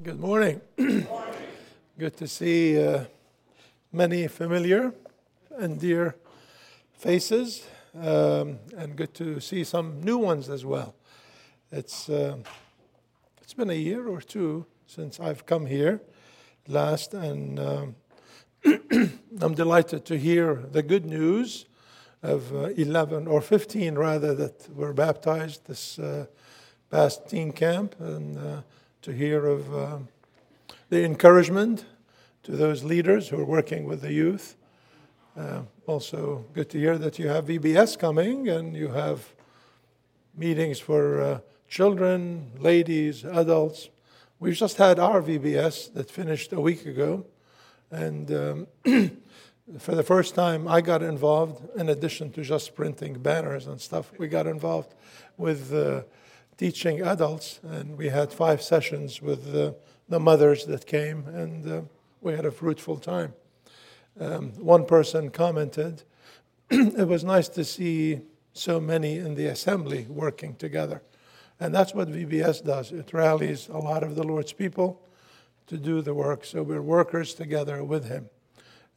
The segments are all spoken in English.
Good morning. Good to see uh, many familiar and dear faces, um, and good to see some new ones as well. It's uh, it's been a year or two since I've come here last, and um, I'm delighted to hear the good news of uh, 11 or 15 rather that were baptized this uh, past teen camp, and uh, to hear of um, the encouragement to those leaders who are working with the youth. Uh, also, good to hear that you have VBS coming and you have meetings for uh, children, ladies, adults. We've just had our VBS that finished a week ago, and um, for the first time, I got involved. In addition to just printing banners and stuff, we got involved with uh, teaching adults, and we had five sessions with uh, the mothers that came, and uh, we had a fruitful time. Um, one person commented, It was nice to see so many in the assembly working together. And that's what VBS does it rallies a lot of the Lord's people to do the work. So we're workers together with Him.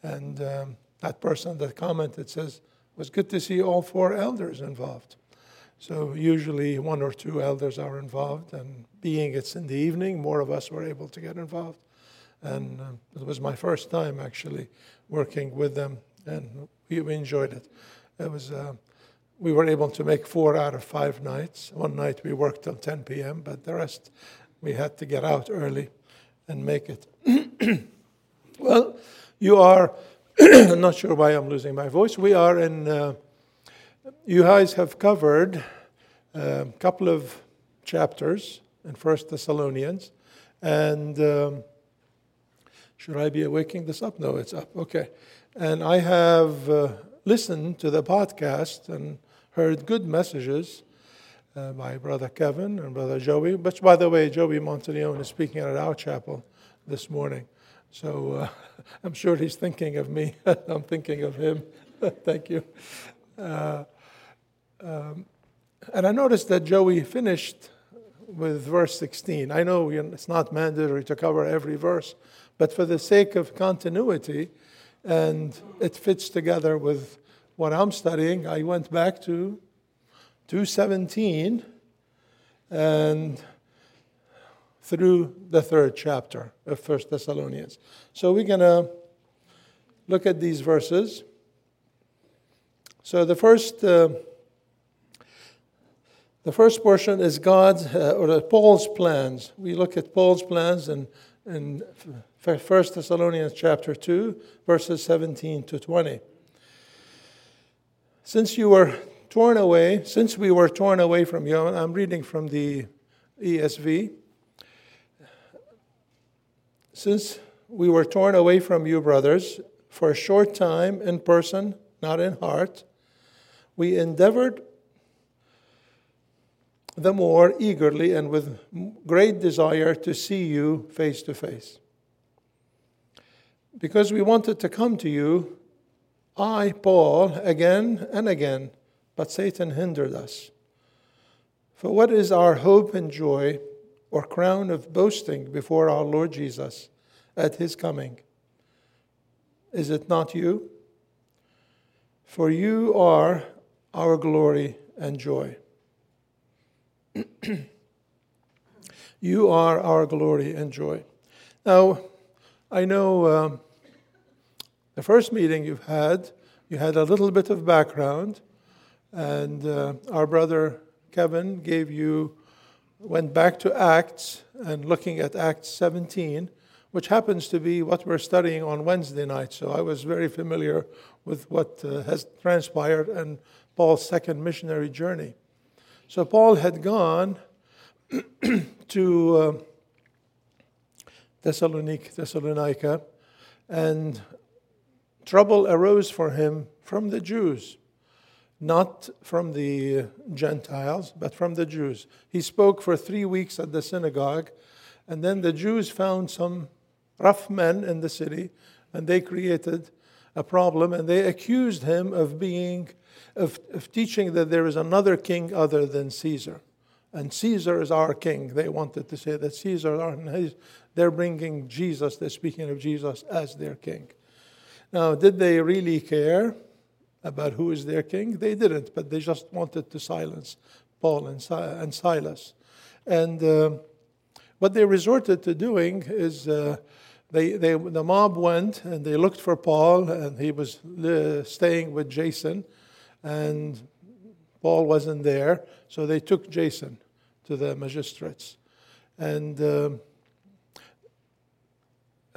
And um, that person that commented says, It was good to see all four elders involved. So usually one or two elders are involved, and being it's in the evening, more of us were able to get involved. And uh, it was my first time actually working with them, and we, we enjoyed it. It was. Uh, we were able to make four out of five nights. One night we worked till 10 p.m., but the rest we had to get out early and make it. well, you are, I'm not sure why I'm losing my voice. We are in uh, you guys have covered a couple of chapters in First Thessalonians, and um, should I be waking this up? No, it's up. Okay, and I have uh, listened to the podcast and heard good messages uh, by Brother Kevin and Brother Joey. Which, by the way, Joey Monteleone is speaking at our chapel this morning, so uh, I'm sure he's thinking of me. I'm thinking of him. Thank you. Uh, um, and I noticed that Joey finished with verse 16. I know it's not mandatory to cover every verse, but for the sake of continuity, and it fits together with what I'm studying, I went back to 217 and through the third chapter of First Thessalonians. So we're going to look at these verses. So the first. Uh, the first portion is God's uh, or Paul's plans. We look at Paul's plans in, in 1 Thessalonians chapter 2, verses 17 to 20. Since you were torn away, since we were torn away from you, I'm reading from the ESV. Since we were torn away from you, brothers, for a short time in person, not in heart, we endeavored the more eagerly and with great desire to see you face to face. Because we wanted to come to you, I, Paul, again and again, but Satan hindered us. For what is our hope and joy or crown of boasting before our Lord Jesus at his coming? Is it not you? For you are our glory and joy. you are our glory and joy. Now, I know um, the first meeting you've had, you had a little bit of background, and uh, our brother Kevin gave you, went back to Acts and looking at Acts 17, which happens to be what we're studying on Wednesday night. So I was very familiar with what uh, has transpired and Paul's second missionary journey. So Paul had gone to uh, Thessalonica, Thessalonica, and trouble arose for him from the Jews, not from the Gentiles, but from the Jews. He spoke for three weeks at the synagogue, and then the Jews found some rough men in the city, and they created a problem, and they accused him of being of, of teaching that there is another king other than Caesar. and Caesar is our king. They wanted to say that Caesar, they're bringing Jesus, they're speaking of Jesus as their king. Now, did they really care about who is their king? They didn't, but they just wanted to silence Paul and, and Silas. And uh, what they resorted to doing is uh, they, they, the mob went and they looked for Paul, and he was uh, staying with Jason, and Paul wasn't there, so they took Jason to the magistrates. And um,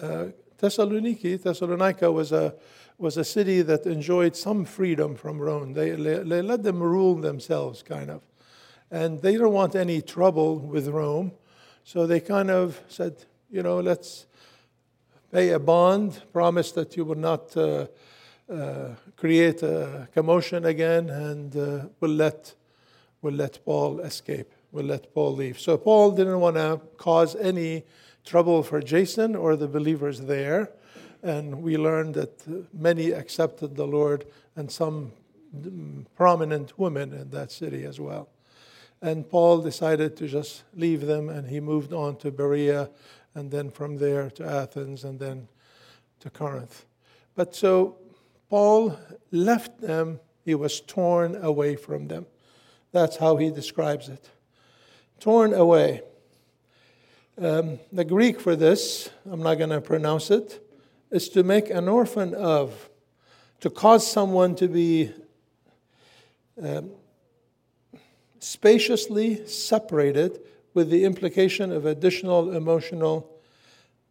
uh, Thessaloniki, Thessalonica was a, was a city that enjoyed some freedom from Rome. They, they let them rule themselves, kind of. And they don't want any trouble with Rome. So they kind of said, you know, let's pay a bond, promise that you will not uh, uh, create a commotion again, and uh, we'll, let, we'll let Paul escape. We'll let Paul leave. So Paul didn't want to cause any trouble for Jason or the believers there. And we learned that many accepted the Lord and some prominent women in that city as well. And Paul decided to just leave them and he moved on to Berea and then from there to Athens and then to Corinth. But so Paul left them, he was torn away from them. That's how he describes it. Torn away. Um, the Greek for this, I'm not going to pronounce it, is to make an orphan of, to cause someone to be um, spaciously separated with the implication of additional emotional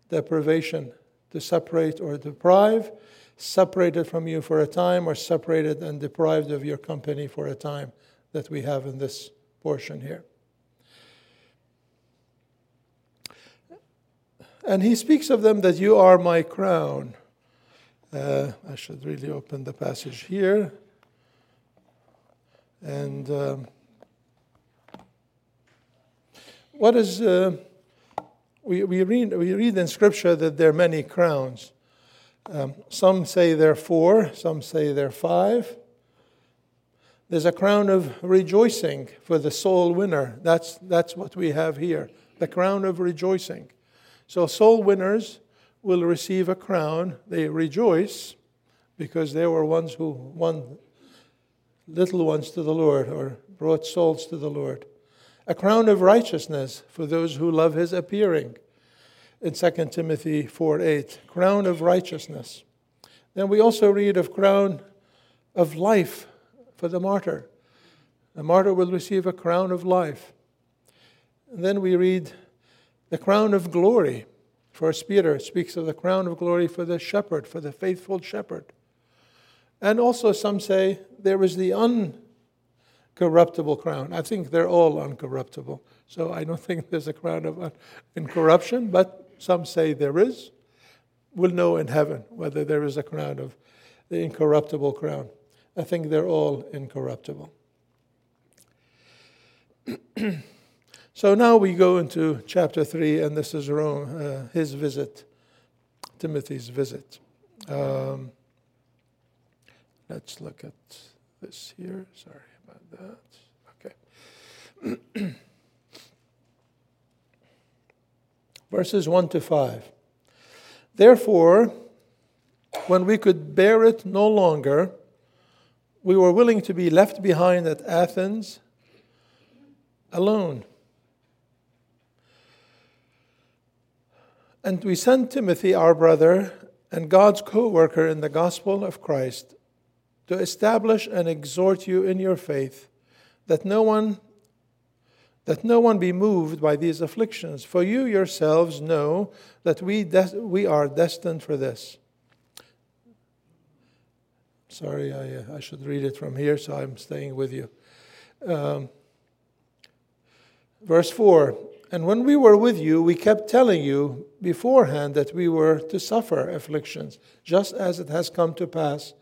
deprivation, to separate or deprive, separated from you for a time, or separated and deprived of your company for a time that we have in this portion here. And he speaks of them that you are my crown. Uh, I should really open the passage here. And um, what is, uh, we, we, read, we read in Scripture that there are many crowns. Um, some say there are four, some say there are five. There's a crown of rejoicing for the soul winner. That's, that's what we have here the crown of rejoicing. So, soul winners will receive a crown. They rejoice because they were ones who won little ones to the Lord or brought souls to the Lord. A crown of righteousness for those who love his appearing in 2 Timothy 4 8. Crown of righteousness. Then we also read of crown of life for the martyr. The martyr will receive a crown of life. And then we read the crown of glory. First Peter speaks of the crown of glory for the shepherd, for the faithful shepherd. And also, some say there is the uncorruptible crown. I think they're all uncorruptible. So I don't think there's a crown of incorruption, but some say there is. We'll know in heaven whether there is a crown of the incorruptible crown. I think they're all incorruptible. So now we go into chapter 3, and this is Rome, uh, his visit, Timothy's visit. Um, let's look at this here. Sorry about that. Okay. Verses 1 to 5. Therefore, when we could bear it no longer, we were willing to be left behind at Athens alone And we sent Timothy, our brother, and God's co worker in the gospel of Christ, to establish and exhort you in your faith, that no one that no one be moved by these afflictions, for you yourselves know that we, we are destined for this. Sorry, I, uh, I should read it from here, so I'm staying with you. Um, verse 4 and when we were with you, we kept telling you beforehand that we were to suffer afflictions, just as it has come to pass,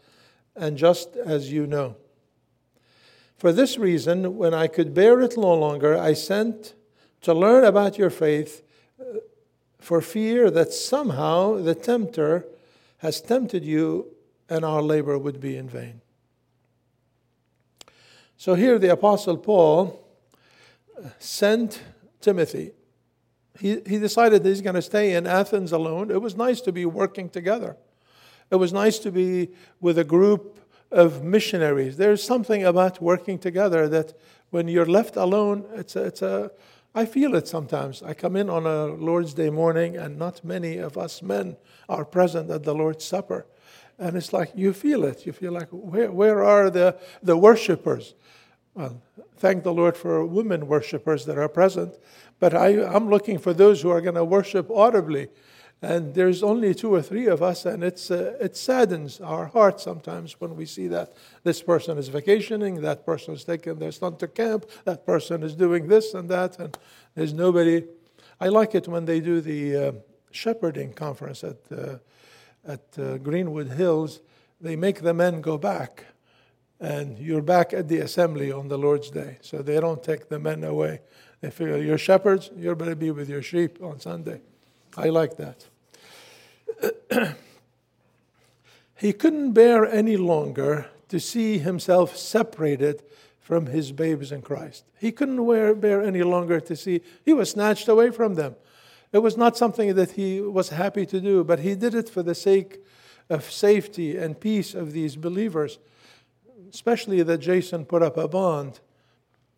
and just as you know. For this reason, when I could bear it no longer, I sent to learn about your faith, uh, for fear that somehow the tempter has tempted you and our labor would be in vain. So here the Apostle Paul sent Timothy. He, he decided that he's going to stay in Athens alone. It was nice to be working together. It was nice to be with a group of missionaries. There's something about working together that when you're left alone, it's a, it's a I feel it sometimes. I come in on a Lord's Day morning, and not many of us men are present at the Lord's Supper. And it's like you feel it. You feel like, where, where are the, the worshipers? Well, thank the Lord for women worshipers that are present. But I, I'm looking for those who are going to worship audibly. And there's only two or three of us, and it's, uh, it saddens our heart sometimes when we see that this person is vacationing, that person is taking their son to camp, that person is doing this and that, and there's nobody. I like it when they do the uh, shepherding conference at, uh, at uh, Greenwood Hills. They make the men go back, and you're back at the assembly on the Lord's Day. So they don't take the men away. They figure you're shepherds, you're better be with your sheep on Sunday. I like that. he couldn't bear any longer to see himself separated from his babes in Christ. He couldn't wear, bear any longer to see, he was snatched away from them. It was not something that he was happy to do, but he did it for the sake of safety and peace of these believers, especially that Jason put up a bond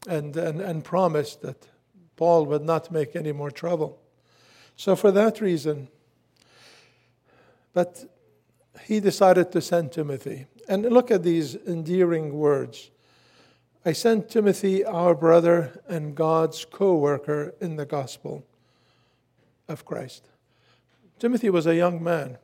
and, and, and promised that Paul would not make any more trouble. So, for that reason, but he decided to send Timothy. And look at these endearing words. I sent Timothy, our brother and God's co worker in the gospel of Christ. Timothy was a young man.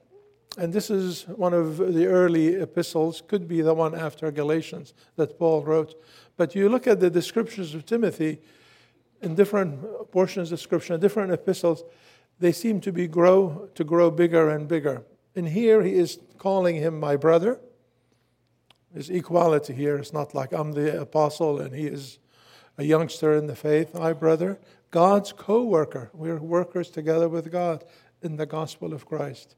And this is one of the early epistles, could be the one after Galatians that Paul wrote. But you look at the descriptions of Timothy in different portions of Scripture, different epistles, they seem to be grow to grow bigger and bigger. And here he is calling him my brother. There's equality here. It's not like I'm the apostle and he is a youngster in the faith. My brother, God's co-worker. We're workers together with God in the gospel of Christ.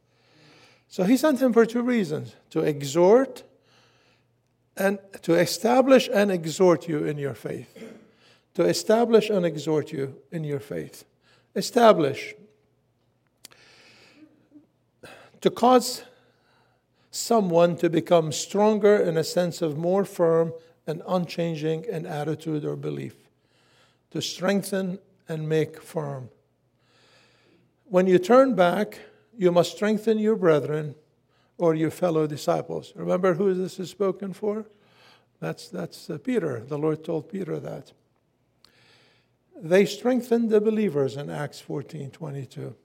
So he sent him for two reasons: to exhort and to establish and exhort you in your faith. To establish and exhort you in your faith. Establish to cause someone to become stronger in a sense of more firm and unchanging in attitude or belief, to strengthen and make firm. When you turn back, you must strengthen your brethren or your fellow disciples. Remember who this is spoken for? That's, that's uh, Peter. The Lord told Peter that. They strengthened the believers in Acts 14 22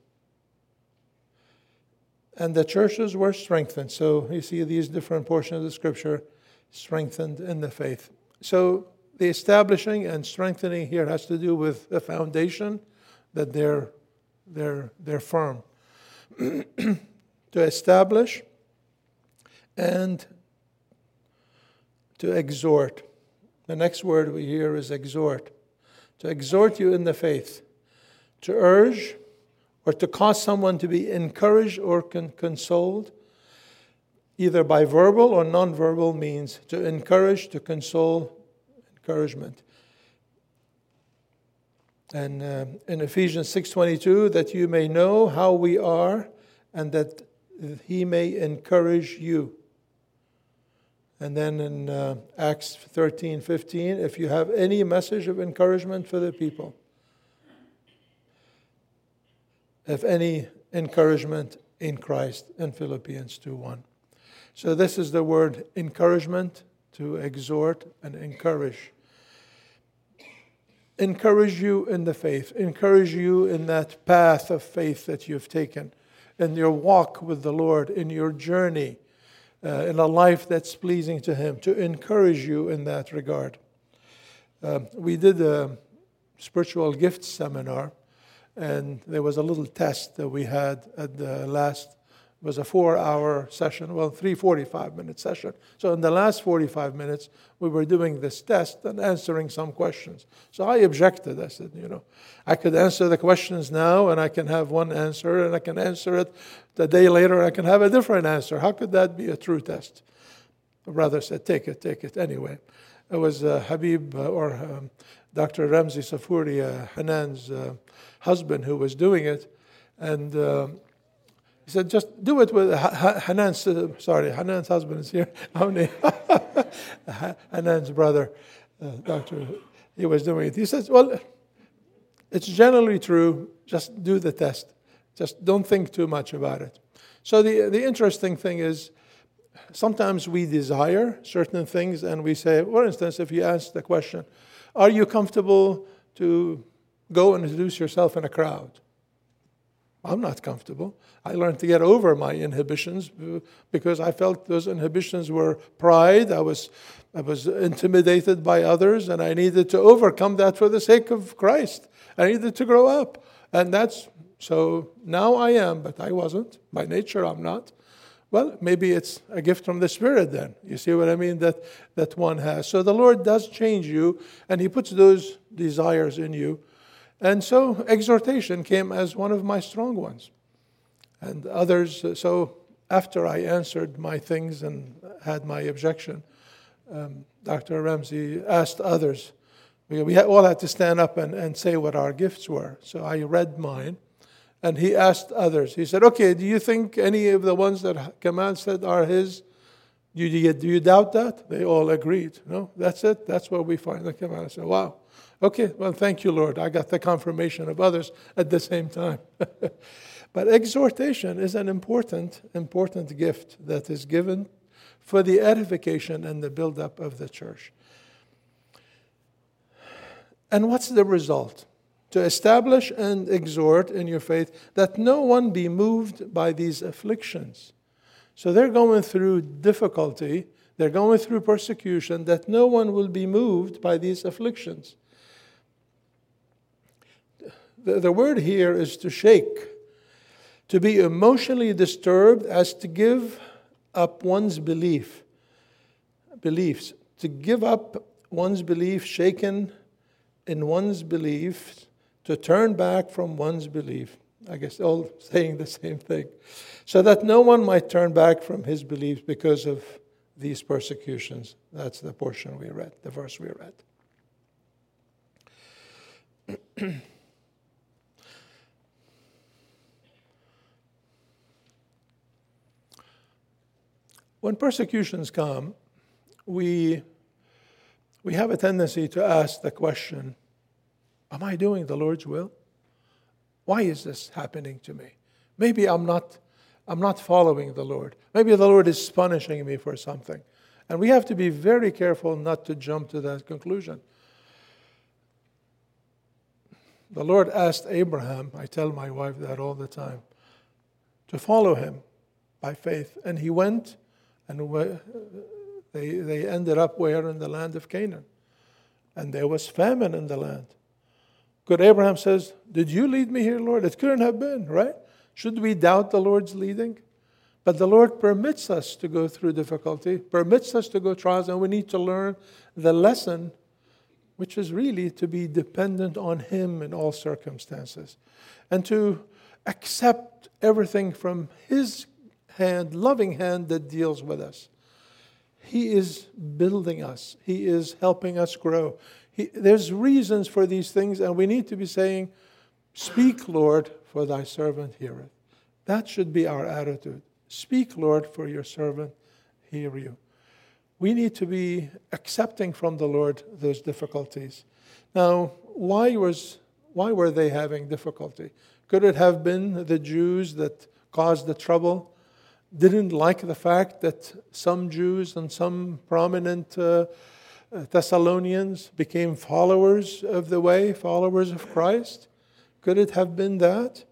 and the churches were strengthened. So you see these different portions of the scripture strengthened in the faith. So the establishing and strengthening here has to do with the foundation that they're, they're, they're firm. to establish and to exhort. The next word we hear is exhort. To exhort you in the faith. To urge or to cause someone to be encouraged or con- consoled, either by verbal or nonverbal means, to encourage, to console, encouragement. And uh, in Ephesians 6:22, that you may know how we are, and that he may encourage you. And then in uh, Acts 13, 15, if you have any message of encouragement for the people, if any encouragement in Christ in Philippians 2:1. So this is the word encouragement to exhort and encourage. Encourage you in the faith, encourage you in that path of faith that you've taken, in your walk with the Lord, in your journey, uh, in a life that's pleasing to Him, to encourage you in that regard. Uh, we did a spiritual gifts seminar and there was a little test that we had at the last it was a four hour session well three 45 minute session. So in the last 45 minutes we were doing this test and answering some questions. So i objected. I said you know i could answer the questions now and i can have one answer and i can answer it the day later i can have a different answer. How could that be a true test? The brother said take it take it. Anyway it was uh, Habib uh, or um, Dr. Ramzi Safuri, uh, Hanan's uh, husband, who was doing it. And uh, he said, just do it with Hanan's, uh, sorry, Hanan's husband is here. Hanan's brother, Dr. He was doing it. He says, well, it's generally true. Just do the test. Just don't think too much about it. So the, the interesting thing is, sometimes we desire certain things and we say, for instance, if you ask the question, Are you comfortable to go and introduce yourself in a crowd? I'm not comfortable. I learned to get over my inhibitions because I felt those inhibitions were pride. I was, I was intimidated by others, and I needed to overcome that for the sake of Christ. I needed to grow up. And that's so now I am, but I wasn't. By nature, I'm not. Well, maybe it's a gift from the Spirit then. You see what I mean? That, that one has. So the Lord does change you, and He puts those desires in you. And so exhortation came as one of my strong ones. And others, so after I answered my things and had my objection, um, Dr. Ramzi asked others. We all had to stand up and, and say what our gifts were. So I read mine. And he asked others, he said, Okay, do you think any of the ones that Kamal said are his? Do you, do you doubt that? They all agreed. No, that's it. That's what we find in Kamal. Said, Wow. Okay, well, thank you, Lord. I got the confirmation of others at the same time. but exhortation is an important, important gift that is given for the edification and the build-up of the church. And what's the result? to establish and exhort in your faith that no one be moved by these afflictions. So they're going through difficulty, they're going through persecution, that no one will be moved by these afflictions. The, the word here is to shake, to be emotionally disturbed as to give up one's belief, beliefs, to give up one's belief, shaken in one's belief, to turn back from one's belief. I guess all saying the same thing. So that no one might turn back from his beliefs because of these persecutions. That's the portion we read, the verse we read. when persecutions come, we, we have a tendency to ask the question Am I doing the Lord's will? Why is this happening to me? Maybe I'm not, I'm not following the Lord. Maybe the Lord is punishing me for something. And we have to be very careful not to jump to that conclusion. The Lord asked Abraham, I tell my wife that all the time, to follow him by faith. And he went, and they, they ended up where? In the land of Canaan. And there was famine in the land. Good Abraham says, Did you lead me here, Lord? It couldn't have been, right? Should we doubt the Lord's leading? But the Lord permits us to go through difficulty, permits us to go trials, and we need to learn the lesson, which is really to be dependent on Him in all circumstances and to accept everything from His hand, loving hand that deals with us. He is building us, He is helping us grow. He, there's reasons for these things, and we need to be saying, Speak, Lord, for thy servant heareth. That should be our attitude. Speak, Lord, for your servant hear you. We need to be accepting from the Lord those difficulties. Now, why, was, why were they having difficulty? Could it have been the Jews that caused the trouble? Didn't like the fact that some Jews and some prominent uh, Thessalonians became followers of the way, followers of Christ? Could it have been that?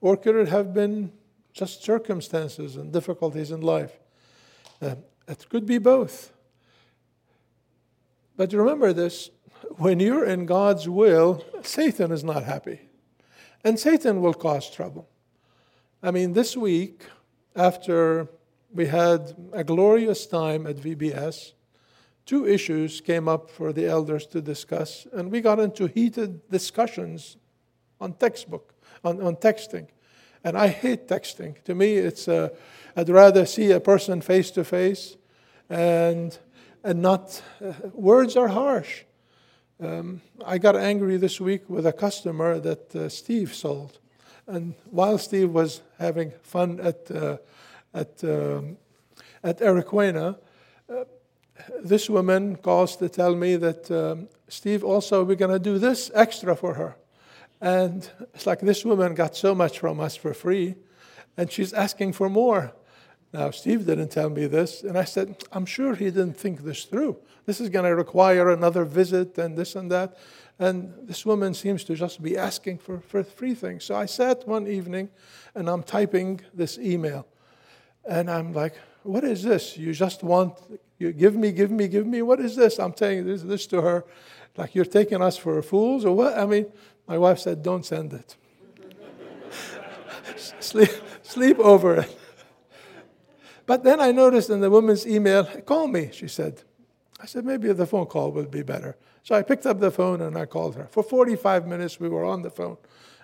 Or could it have been just circumstances and difficulties in life? Uh, it could be both. But remember this when you're in God's will, Satan is not happy. And Satan will cause trouble. I mean, this week, after we had a glorious time at VBS, two issues came up for the elders to discuss, and we got into heated discussions on textbook, on, on texting. And I hate texting. To me, it's uh, I'd rather see a person face to face, and and not, uh, words are harsh. Um, I got angry this week with a customer that uh, Steve sold. And while Steve was having fun at, uh, at, um, at Eriquena, uh, this woman calls to tell me that um, Steve also, we're going to do this extra for her. And it's like this woman got so much from us for free, and she's asking for more. Now, Steve didn't tell me this, and I said, I'm sure he didn't think this through. This is going to require another visit and this and that. And this woman seems to just be asking for, for free things. So I sat one evening and I'm typing this email. And I'm like, what is this? You just want, you give me, give me, give me. What is this? I'm saying this, this to her. Like, you're taking us for fools or what? I mean, my wife said, don't send it. sleep, sleep over it. But then I noticed in the woman's email, call me, she said. I said, maybe the phone call would be better. So I picked up the phone and I called her. For 45 minutes, we were on the phone.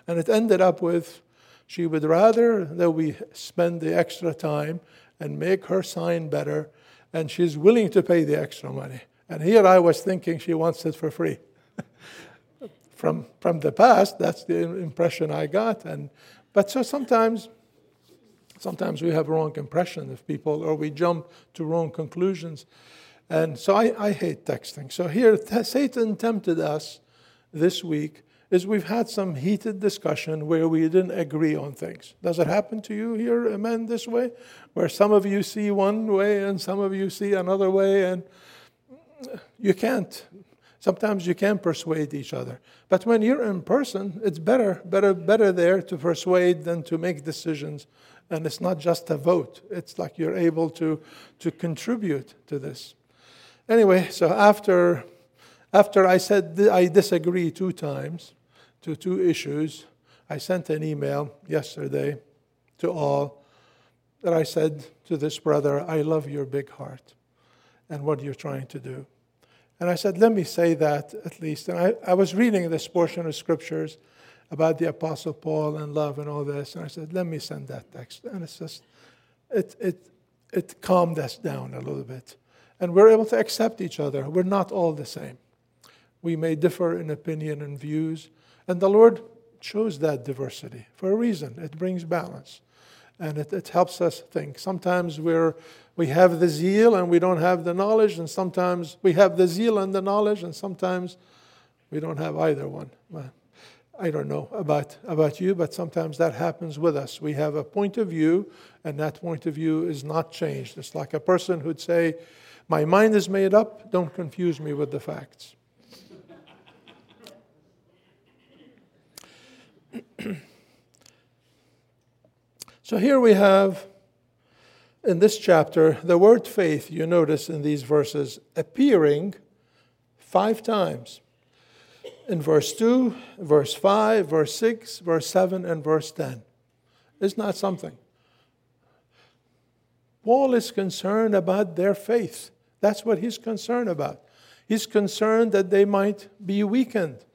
And it ended up with she would rather that we spend the extra time and make her sign better, and she's willing to pay the extra money. And here I was thinking she wants it for free. from, from the past, that's the impression I got. And, but so sometimes, sometimes we have wrong impression of people, or we jump to wrong conclusions. And so I, I hate texting. So here, Satan tempted us this week is we've had some heated discussion where we didn't agree on things. Does it happen to you here, amen, this way? Where some of you see one way and some of you see another way, and you can't. Sometimes you can persuade each other. But when you're in person, it's better, better, better there to persuade than to make decisions. And it's not just a vote. It's like you're able to, to contribute to this. Anyway, so after, after I said I disagree two times to two issues, I sent an email yesterday to all that I said to this brother, I love your big heart and what you're trying to do. And I said, let me say that at least. And I, I was reading this portion of scriptures about the Apostle Paul and love and all this. And I said, let me send that text. And it's just, it, it, it calmed us down a little bit and we're able to accept each other. We're not all the same. We may differ in opinion and views, and the Lord chose that diversity for a reason. It brings balance and it, it helps us think. Sometimes we're, we have the zeal and we don't have the knowledge, and sometimes we have the zeal and the knowledge, and sometimes we don't have either one. I don't know about, about you, but sometimes that happens with us. We have a point of view, and that point of view is not changed. It's like a person who'd say, my mind is made up. Don't confuse me with the facts. so here we have in this chapter the word faith, you notice in these verses, appearing five times. In verse 2, verse 5, verse 6, verse 7, and verse 10. It's not something? Paul is concerned about their faith. That's what he's concerned about. He's concerned that they might be weakened.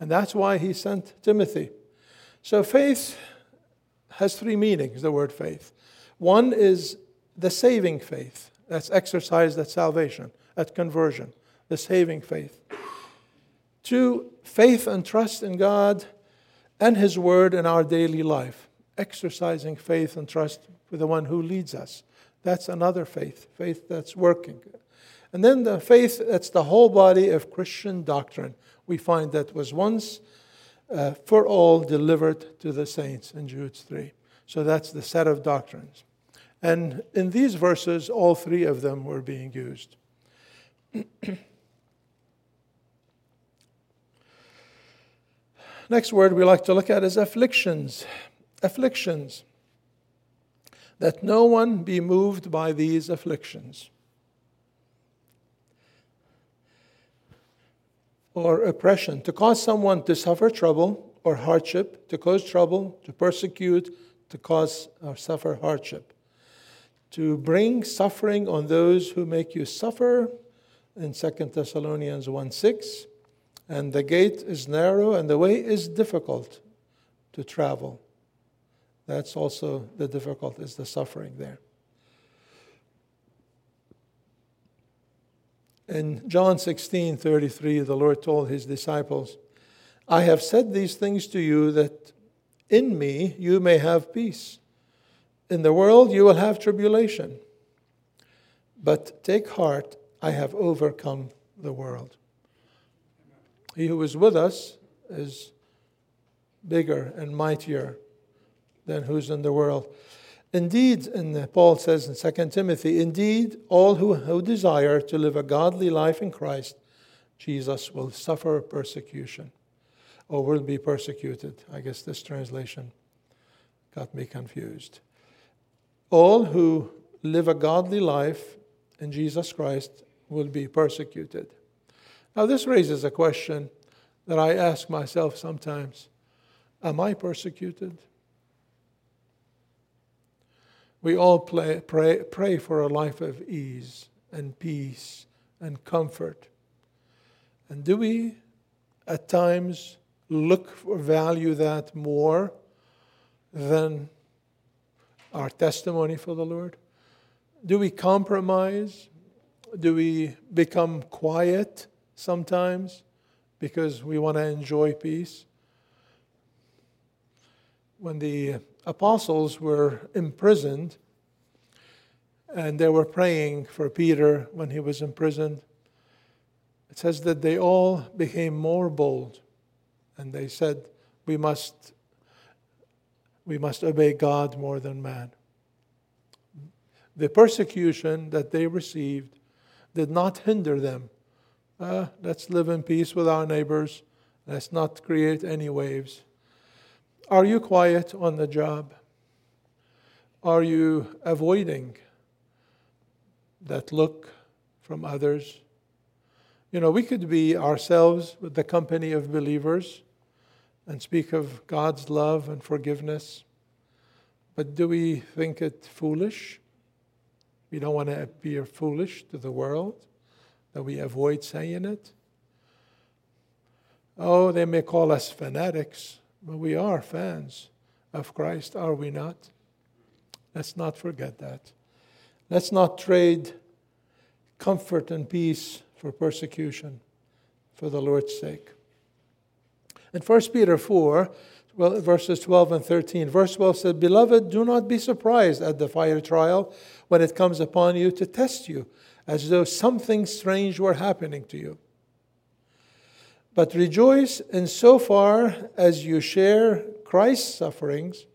And that's why he sent Timothy. So faith has three meanings, the word faith. One is the saving faith, that's exercised at salvation, at conversion, the saving faith. Two, faith and trust in God and His Word in our daily life, exercising faith and trust for the one who leads us. That's another faith, faith that's working, and then the faith, that's the whole body of Christian doctrine. We find that was once uh, for all delivered to the saints in Jude 3. So that's the set of doctrines. And in these verses, all three of them were being used. Next word we like to look at is afflictions. Afflictions. That no one be moved by these afflictions. Or oppression, to cause someone to suffer trouble or hardship, to cause trouble, to persecute, to cause or suffer hardship, to bring suffering on those who make you suffer, in 2 Thessalonians 1 6. And the gate is narrow and the way is difficult to travel. That's also the difficult, is the suffering there. In John 16 33, the Lord told his disciples, I have said these things to you that in me you may have peace. In the world you will have tribulation. But take heart, I have overcome the world. He who is with us is bigger and mightier than who's in the world. Indeed, and Paul says in 2 Timothy, indeed, all who, who desire to live a godly life in Christ Jesus will suffer persecution or will be persecuted. I guess this translation got me confused. All who live a godly life in Jesus Christ will be persecuted. Now, this raises a question that I ask myself sometimes Am I persecuted? We all play, pray, pray for a life of ease and peace and comfort. And do we at times look or value that more than our testimony for the Lord? Do we compromise? Do we become quiet sometimes because we want to enjoy peace? When the apostles were imprisoned and they were praying for Peter when he was imprisoned. It says that they all became more bold and they said, We must, we must obey God more than man. The persecution that they received did not hinder them. Uh, let's live in peace with our neighbors. Let's not create any waves. Are you quiet on the job? Are you avoiding that look from others? You know, we could be ourselves with the company of believers and speak of God's love and forgiveness, but do we think it foolish? We don't want to appear foolish to the world, that we avoid saying it. Oh, they may call us fanatics. But we are fans of Christ, are we not? Let's not forget that. Let's not trade comfort and peace for persecution for the Lord's sake. In 1 Peter 4, well, verses 12 and 13, verse 12 says, Beloved, do not be surprised at the fire trial when it comes upon you to test you, as though something strange were happening to you but rejoice in so far as you share Christ's sufferings,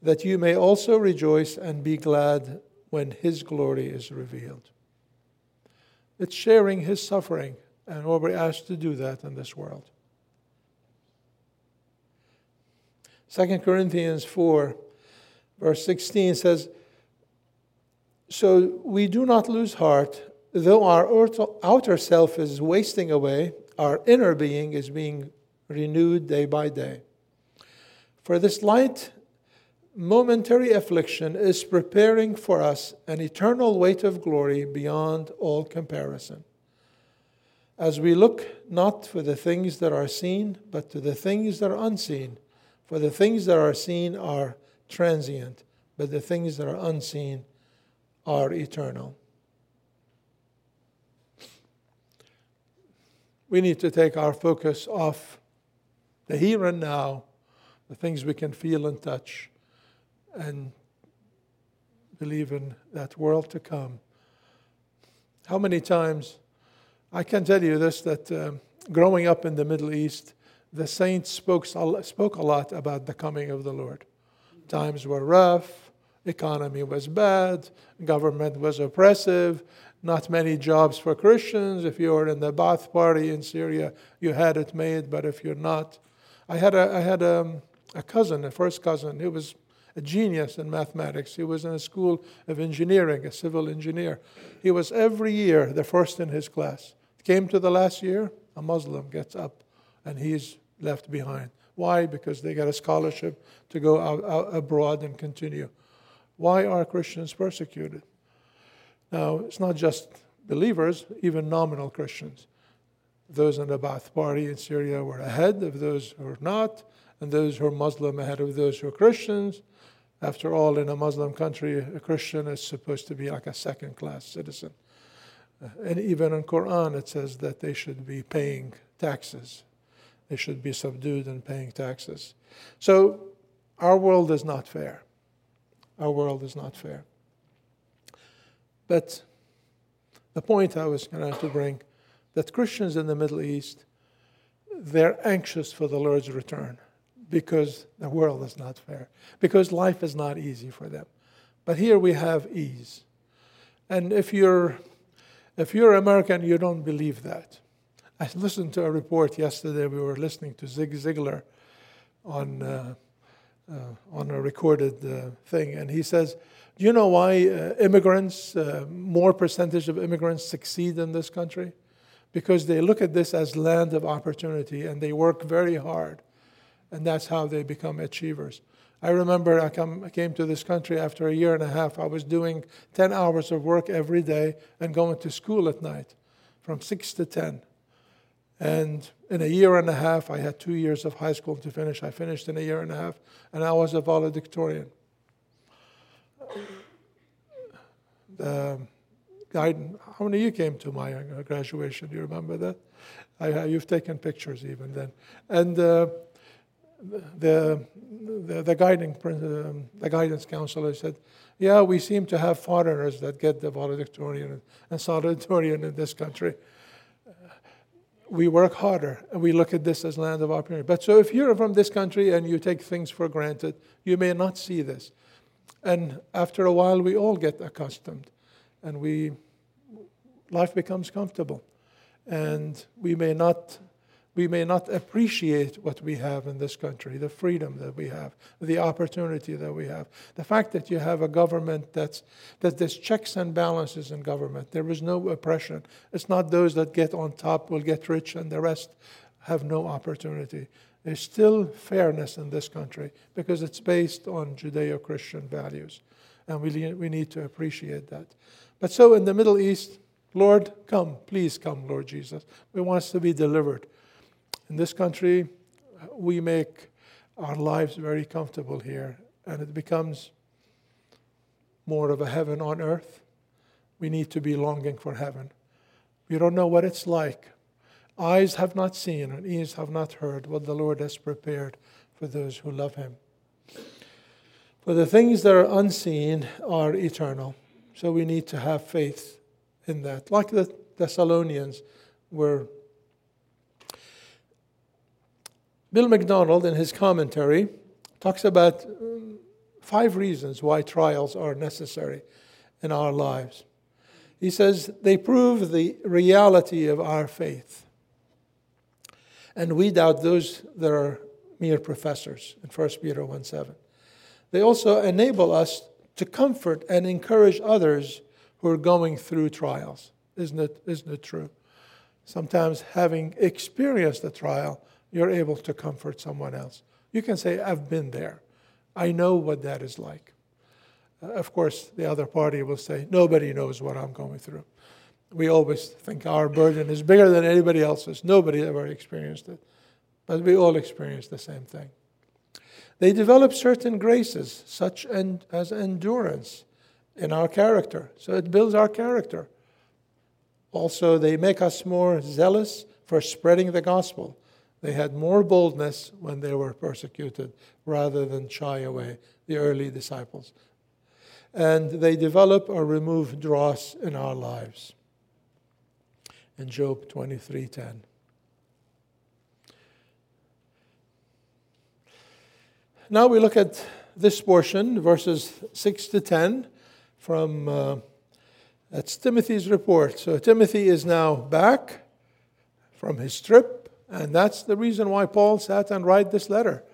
that you may also rejoice and be glad when his glory is revealed. It's sharing his suffering, and we're asked to do that in this world. 2 Corinthians 4, verse 16 says, So we do not lose heart, though our outer self is wasting away our inner being is being renewed day by day. For this light, momentary affliction is preparing for us an eternal weight of glory beyond all comparison. As we look not for the things that are seen, but to the things that are unseen. For the things that are seen are transient, but the things that are unseen are eternal. We need to take our focus off the here and now, the things we can feel and touch, and believe in that world to come. How many times, I can tell you this, that uh, growing up in the Middle East, the saints spoke, spoke a lot about the coming of the Lord. Times were rough, economy was bad, government was oppressive, not many jobs for Christians. If you're in the Ba'ath Party in Syria, you had it made, but if you're not, I had a, I had a, a cousin, a first cousin, who was a genius in mathematics. He was in a school of engineering, a civil engineer. He was every year the first in his class. Came to the last year, a Muslim gets up and he's left behind. Why? Because they got a scholarship to go out, out abroad and continue. Why are Christians persecuted? Now, it's not just believers, even nominal Christians. Those in the Ba'ath Party in Syria were ahead of those who are not, and those who are Muslim ahead of those who are Christians. After all, in a Muslim country, a Christian is supposed to be like a second class citizen. Uh, and even in Quran it says that they should be paying taxes. They should be subdued and paying taxes. So our world is not fair. Our world is not fair. But the point I was going to bring that Christians in the Middle East, they're anxious for the Lord's return because the world is not fair, because life is not easy for them. But here we have ease. And if you're if you're American, you don't believe that. I listened to a report yesterday. We were listening to Zig Ziglar on uh, uh, on a recorded uh, thing, and he says, "Do you know why uh, immigrants, uh, more percentage of immigrants, succeed in this country? Because they look at this as land of opportunity, and they work very hard, and that's how they become achievers." I remember I, come, I came to this country after a year and a half. I was doing 10 hours of work every day and going to school at night from 6 to 10. And in a year and a half, I had two years of high school to finish. I finished in a year and a half, and I was a valedictorian. The guy, how many of you came to my graduation? Do you remember that? I, you've taken pictures even then. And uh, the, the, the, guiding, um, the guidance counselor said, Yeah, we seem to have foreigners that get the valedictorian and salutatorian in this country. We work harder and we look at this as land of opportunity. But so if you're from this country and you take things for granted, you may not see this. And after a while, we all get accustomed and we, life becomes comfortable. And we may not we may not appreciate what we have in this country, the freedom that we have, the opportunity that we have, the fact that you have a government that's that there's checks and balances in government. There is no oppression. It's not those that get on top will get rich and the rest have no opportunity. There's still fairness in this country because it's based on Judeo-Christian values, and we we need to appreciate that. But so in the Middle East, Lord, come, please come, Lord Jesus. We want to be delivered. In this country, we make our lives very comfortable here, and it becomes more of a heaven on earth. We need to be longing for heaven. We don't know what it's like. Eyes have not seen, and ears have not heard what the Lord has prepared for those who love Him. For the things that are unseen are eternal, so we need to have faith in that. Like the Thessalonians were Bill MacDonald, in his commentary, talks about um, five reasons why trials are necessary in our lives. He says they prove the reality of our faith. And we doubt those that are mere professors in 1 Peter 1 7. They also enable us to comfort and encourage others who are going through trials. Isn't it, isn't it true? Sometimes having experienced a trial, you're able to comfort someone else. You can say, I've been there. I know what that is like. Uh, of course, the other party will say, Nobody knows what I'm going through. We always think our burden is bigger than anybody else's. Nobody ever experienced it. But we all experience the same thing. They develop certain graces, such as endurance in our character. So it builds our character. Also, they make us more zealous for spreading the gospel. They had more boldness when they were persecuted rather than shy away, the early disciples. And they develop or remove dross in our lives. In Job 23:10. Now we look at this portion, verses 6 to 10, from uh, that's Timothy's report. So Timothy is now back from his trip and that's the reason why Paul sat and write this letter.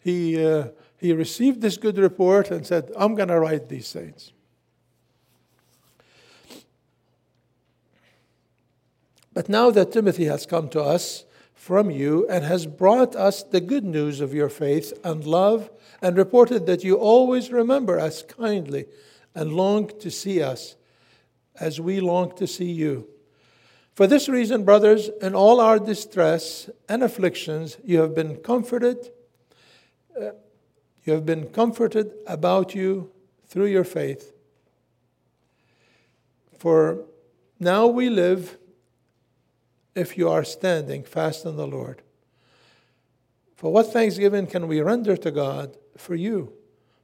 He, uh, he received this good report and said, I'm going to write these things. But now that Timothy has come to us from you and has brought us the good news of your faith and love, and reported that you always remember us kindly and long to see us as we long to see you. For this reason, brothers, in all our distress and afflictions, you have been comforted. Uh, you have been comforted about you through your faith. For Now we live if you are standing fast in the Lord. For what thanksgiving can we render to God for you,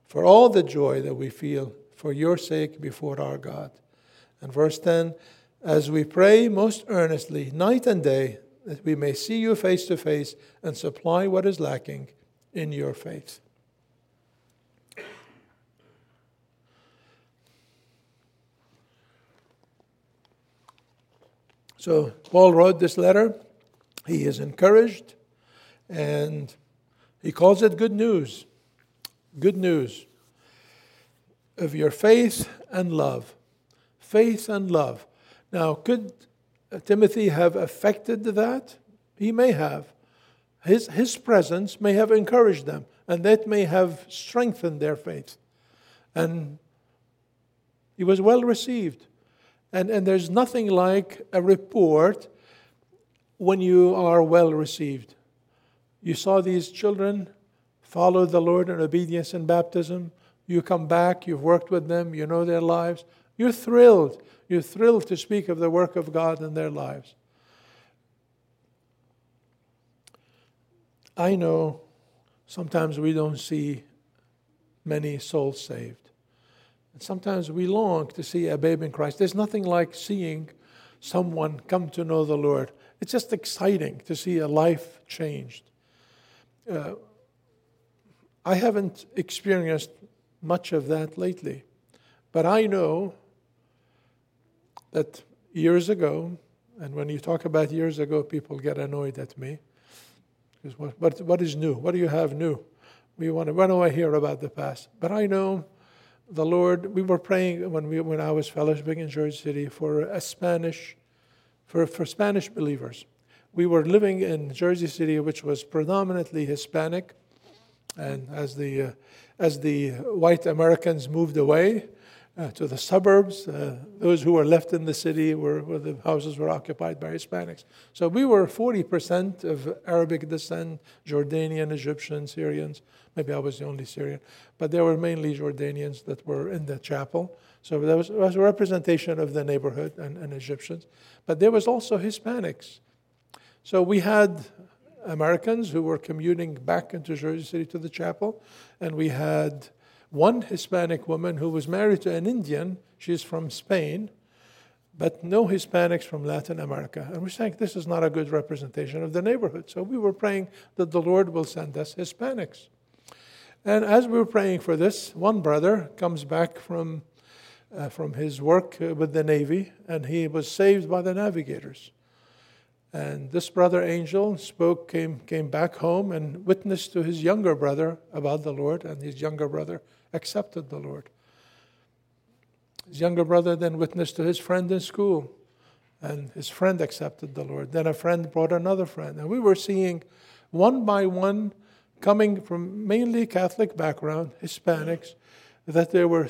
for all the joy that we feel for your sake before our God? And verse 10 As we pray most earnestly, night and day, that we may see you face to face and supply what is lacking in your faith. So, Paul wrote this letter. He is encouraged and he calls it good news. Good news of your faith and love. Faith and love. Now, could Timothy have affected that? He may have. His, his presence may have encouraged them, and that may have strengthened their faith. And he was well received. And, and there's nothing like a report when you are well received. You saw these children follow the Lord in obedience and baptism. You come back, you've worked with them, you know their lives. You're thrilled. You're thrilled to speak of the work of God in their lives. I know sometimes we don't see many souls saved. And sometimes we long to see a babe in Christ. There's nothing like seeing someone come to know the Lord. It's just exciting to see a life changed. Uh, I haven't experienced much of that lately, but I know that years ago, and when you talk about years ago, people get annoyed at me. Because what, what, what is new? What do you have new? We want to, do I hear about the past? But I know the Lord, we were praying when, we, when I was fellowshipping in Jersey City for a Spanish, for, for Spanish believers. We were living in Jersey City, which was predominantly Hispanic. And as the, uh, as the white Americans moved away, uh, to the suburbs. Uh, those who were left in the city were where the houses were occupied by Hispanics. So we were 40% of Arabic descent, Jordanian, Egyptian, Syrians. Maybe I was the only Syrian, but there were mainly Jordanians that were in the chapel. So there was, was a representation of the neighborhood and, and Egyptians. But there was also Hispanics. So we had Americans who were commuting back into Jersey City to the chapel, and we had one Hispanic woman who was married to an Indian. She's from Spain, but no Hispanics from Latin America. And we're saying this is not a good representation of the neighborhood. So we were praying that the Lord will send us Hispanics. And as we were praying for this, one brother comes back from, uh, from his work uh, with the Navy, and he was saved by the navigators. And this brother Angel spoke, came, came back home and witnessed to his younger brother about the Lord, and his younger brother accepted the Lord. His younger brother then witnessed to his friend in school, and his friend accepted the Lord. Then a friend brought another friend, and we were seeing one by one coming from mainly Catholic background, Hispanics, that they were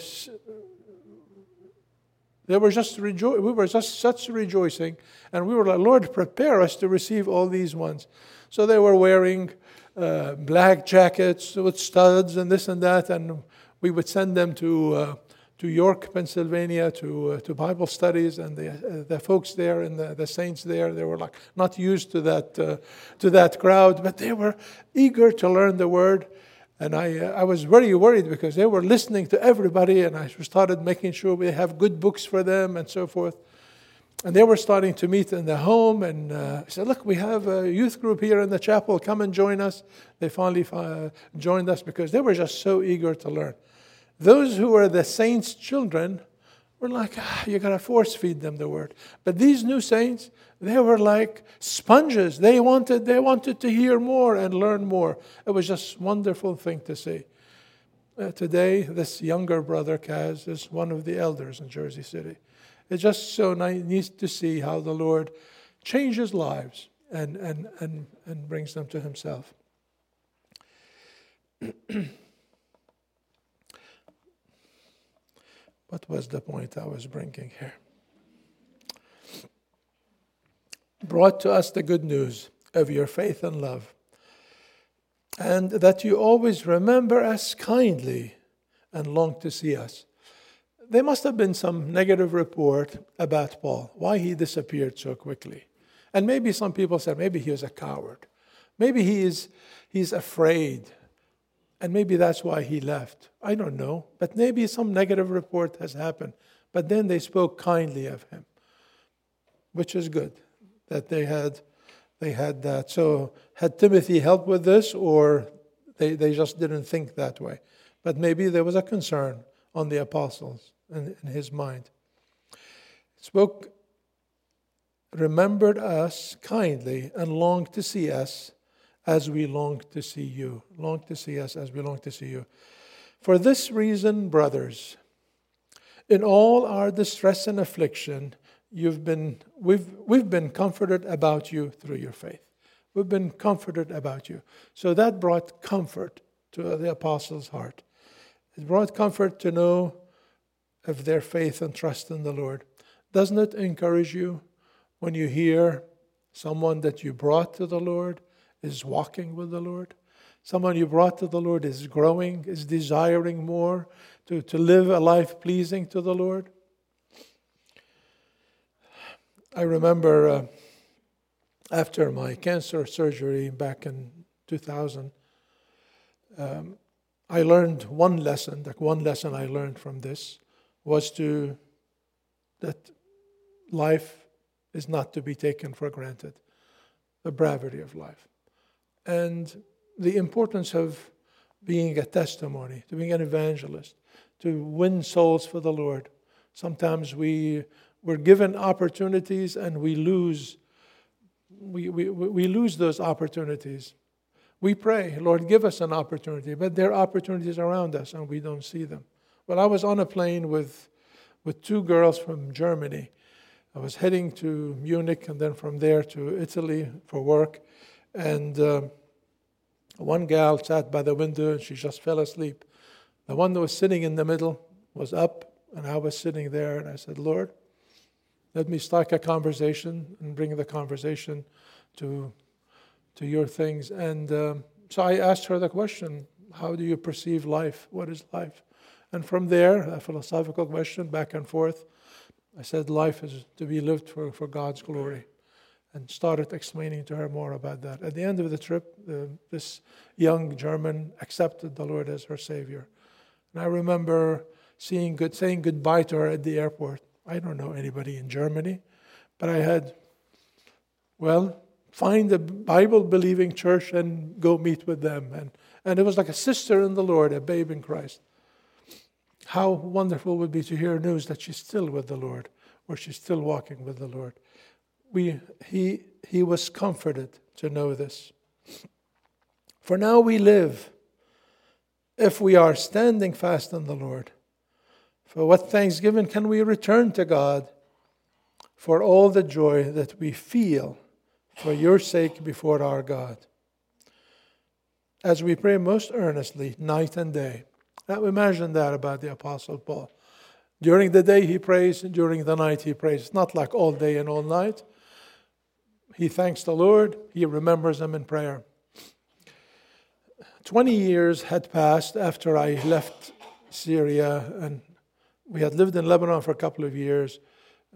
they were just we were just such rejoicing, and we were like, Lord, prepare us to receive all these ones. So they were wearing uh, black jackets with studs and this and that, and we would send them to, uh, to York, Pennsylvania, to, uh, to Bible studies, and the, uh, the folks there and the, the saints there, they were like not used to that, uh, to that crowd, but they were eager to learn the word. And I, uh, I was very worried because they were listening to everybody, and I started making sure we have good books for them and so forth. And they were starting to meet in the home, and uh, I said, Look, we have a youth group here in the chapel. Come and join us. They finally joined us because they were just so eager to learn. Those who were the saints' children were like, ah, you got to force feed them the word. But these new saints, they were like sponges. They wanted, they wanted to hear more and learn more. It was just a wonderful thing to see. Uh, today, this younger brother, Kaz, is one of the elders in Jersey City. It's just so nice to see how the Lord changes lives and, and, and, and brings them to Himself. What was the point I was bringing here? Brought to us the good news of your faith and love, and that you always remember us kindly and long to see us. there must have been some negative report about Paul, why he disappeared so quickly. And maybe some people said maybe he was a coward. Maybe he is he's afraid. And maybe that's why he left. I don't know. But maybe some negative report has happened. But then they spoke kindly of him, which is good that they had they had that. So had Timothy helped with this or they, they just didn't think that way. But maybe there was a concern on the apostles in, in his mind. Spoke, remembered us kindly and longed to see us as we long to see you. Long to see us as we long to see you. For this reason, brothers, in all our distress and affliction, you've been, we've, we've been comforted about you through your faith. We've been comforted about you. So that brought comfort to the apostles' heart. It brought comfort to know of their faith and trust in the Lord. Doesn't it encourage you when you hear someone that you brought to the Lord is walking with the Lord? Someone you brought to the Lord is growing, is desiring more to, to live a life pleasing to the Lord? I remember uh, after my cancer surgery back in 2000, um, I learned one lesson. Like one lesson I learned from this was to that life is not to be taken for granted, the brevity of life, and the importance of being a testimony, to being an evangelist, to win souls for the Lord. Sometimes we we're given opportunities and we lose we, we, we lose those opportunities. We pray, Lord, give us an opportunity, but there are opportunities around us and we don't see them. Well, I was on a plane with, with two girls from Germany. I was heading to Munich and then from there to Italy for work. And uh, one gal sat by the window and she just fell asleep. The one that was sitting in the middle was up and I was sitting there and I said, Lord, let me start a conversation and bring the conversation to, to your things. And um, so I asked her the question How do you perceive life? What is life? And from there, a philosophical question back and forth, I said, Life is to be lived for, for God's glory. And started explaining to her more about that. At the end of the trip, uh, this young German accepted the Lord as her Savior. And I remember seeing good, saying goodbye to her at the airport. I don't know anybody in Germany, but I had, well, find a Bible believing church and go meet with them. And, and it was like a sister in the Lord, a babe in Christ. How wonderful would be to hear news that she's still with the Lord, or she's still walking with the Lord. We, he, he was comforted to know this. For now we live if we are standing fast in the Lord. For what thanksgiving can we return to God for all the joy that we feel for your sake before our God? As we pray most earnestly, night and day. Now imagine that about the Apostle Paul. During the day he prays, and during the night he prays. It's not like all day and all night. He thanks the Lord, he remembers him in prayer. 20 years had passed after I left Syria and we had lived in Lebanon for a couple of years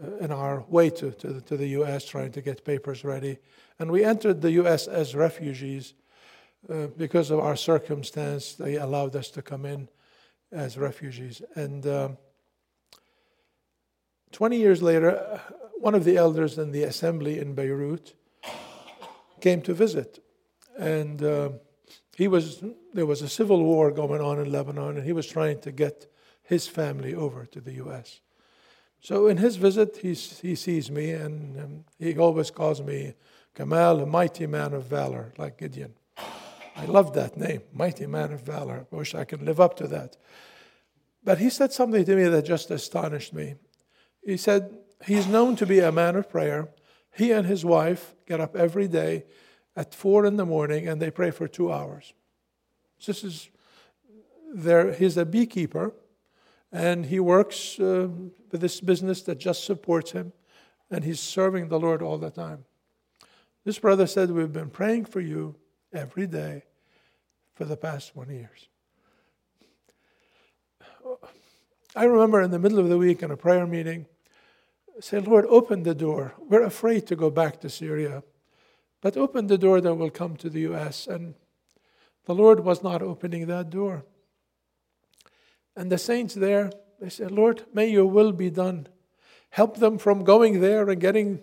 uh, in our way to, to, the, to the U.S., trying to get papers ready. And we entered the U.S. as refugees. Uh, because of our circumstance, they allowed us to come in as refugees. And um, 20 years later, one of the elders in the assembly in Beirut came to visit. And uh, he was, there was a civil war going on in Lebanon, and he was trying to get his family over to the U.S. So in his visit, he, he sees me, and um, he always calls me Kamal, a mighty man of valor, like Gideon. I love that name, mighty man of valor. I wish I could live up to that. But he said something to me that just astonished me. He said, He's known to be a man of prayer. He and his wife get up every day at four in the morning and they pray for two hours. This is there. He's a beekeeper and he works uh, with this business that just supports him, and he's serving the Lord all the time. This brother said, We've been praying for you every day for the past 20 years. I remember in the middle of the week in a prayer meeting, say, Lord, open the door. We're afraid to go back to Syria, but open the door that will come to the U.S. And the Lord was not opening that door. And the saints there, they said, Lord, may your will be done. Help them from going there and getting,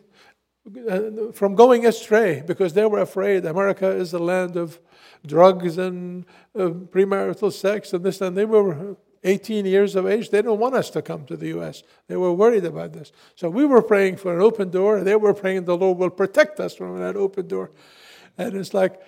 uh, from going astray because they were afraid. America is a land of drugs and uh, premarital sex and this and they were 18 years of age. They don't want us to come to the U.S. They were worried about this. So we were praying for an open door. They were praying the Lord will protect us from that open door. And it's like,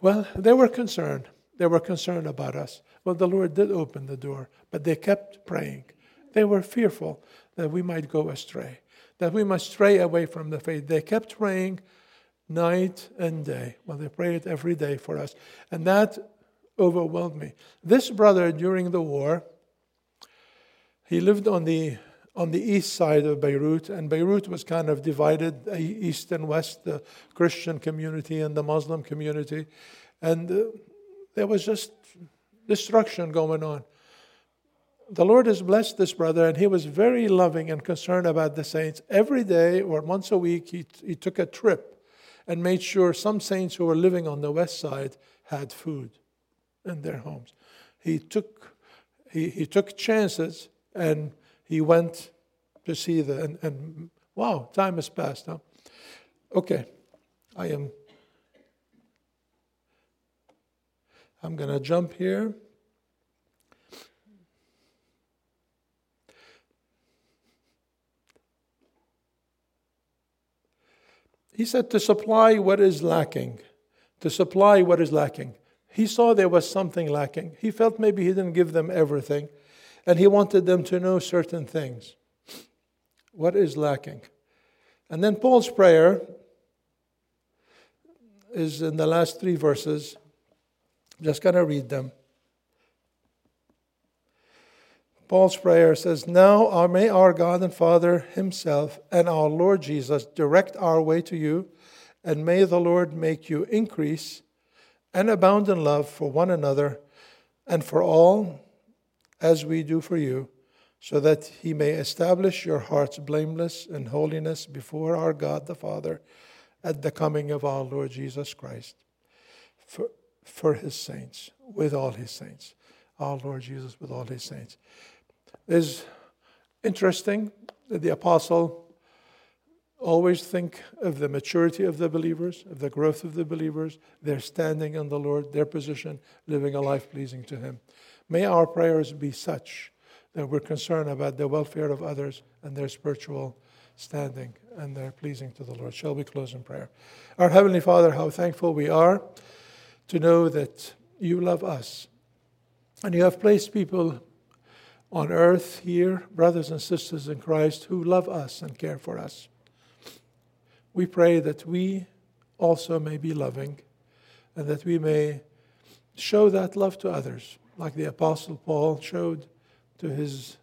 well, they were concerned. They were concerned about us. Well, the Lord did open the door, but they kept praying. They were fearful that we might go astray, that we might stray away from the faith. They kept praying night and day. Well, they prayed every day for us. And that overwhelmed me. This brother, during the war, he lived on the on the east side of Beirut, and Beirut was kind of divided east and west, the Christian community and the Muslim community, and uh, there was just destruction going on. The Lord has blessed this brother, and he was very loving and concerned about the saints. Every day or once a week, he, he took a trip and made sure some saints who were living on the west side had food in their homes. He took, he, he took chances and he went to see the, and, and wow, time has passed. Huh? Okay, I am, I'm going to jump here. He said to supply what is lacking. To supply what is lacking. He saw there was something lacking. He felt maybe he didn't give them everything, and he wanted them to know certain things. What is lacking? And then Paul's prayer is in the last three verses. I'm just going to read them. Paul's prayer says, Now uh, may our God and Father Himself and our Lord Jesus direct our way to you, and may the Lord make you increase and abound in love for one another and for all, as we do for you, so that he may establish your hearts blameless in holiness before our God the Father at the coming of our Lord Jesus Christ for, for his saints, with all his saints. Our Lord Jesus with all his saints. It's interesting that the apostle always think of the maturity of the believers, of the growth of the believers, their standing in the Lord, their position, living a life pleasing to Him. May our prayers be such that we're concerned about the welfare of others and their spiritual standing and their pleasing to the Lord. Shall we close in prayer? Our Heavenly Father, how thankful we are to know that you love us and you have placed people on earth here, brothers and sisters in Christ, who love us and care for us we pray that we also may be loving and that we may show that love to others, like the Apostle Paul showed to his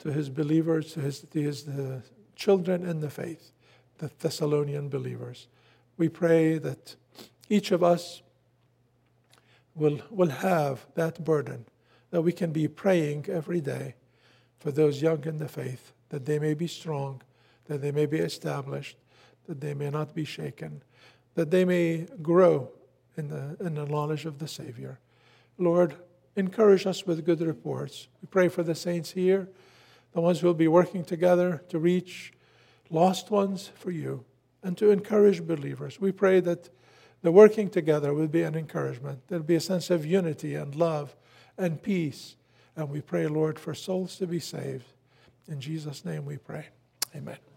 to his believers, to his, to his uh, children in the faith, the Thessalonian believers. We pray that each of us will, will have that burden, that we can be praying every day for those young in the faith, that they may be strong, that they may be established, that they may not be shaken, that they may grow in the, in the knowledge of the Savior. Lord, encourage us with good reports. We pray for the saints here, the ones who will be working together to reach lost ones for you and to encourage believers. We pray that the working together will be an encouragement. There'll be a sense of unity and love and peace. And we pray, Lord, for souls to be saved. In Jesus' name we pray. Amen.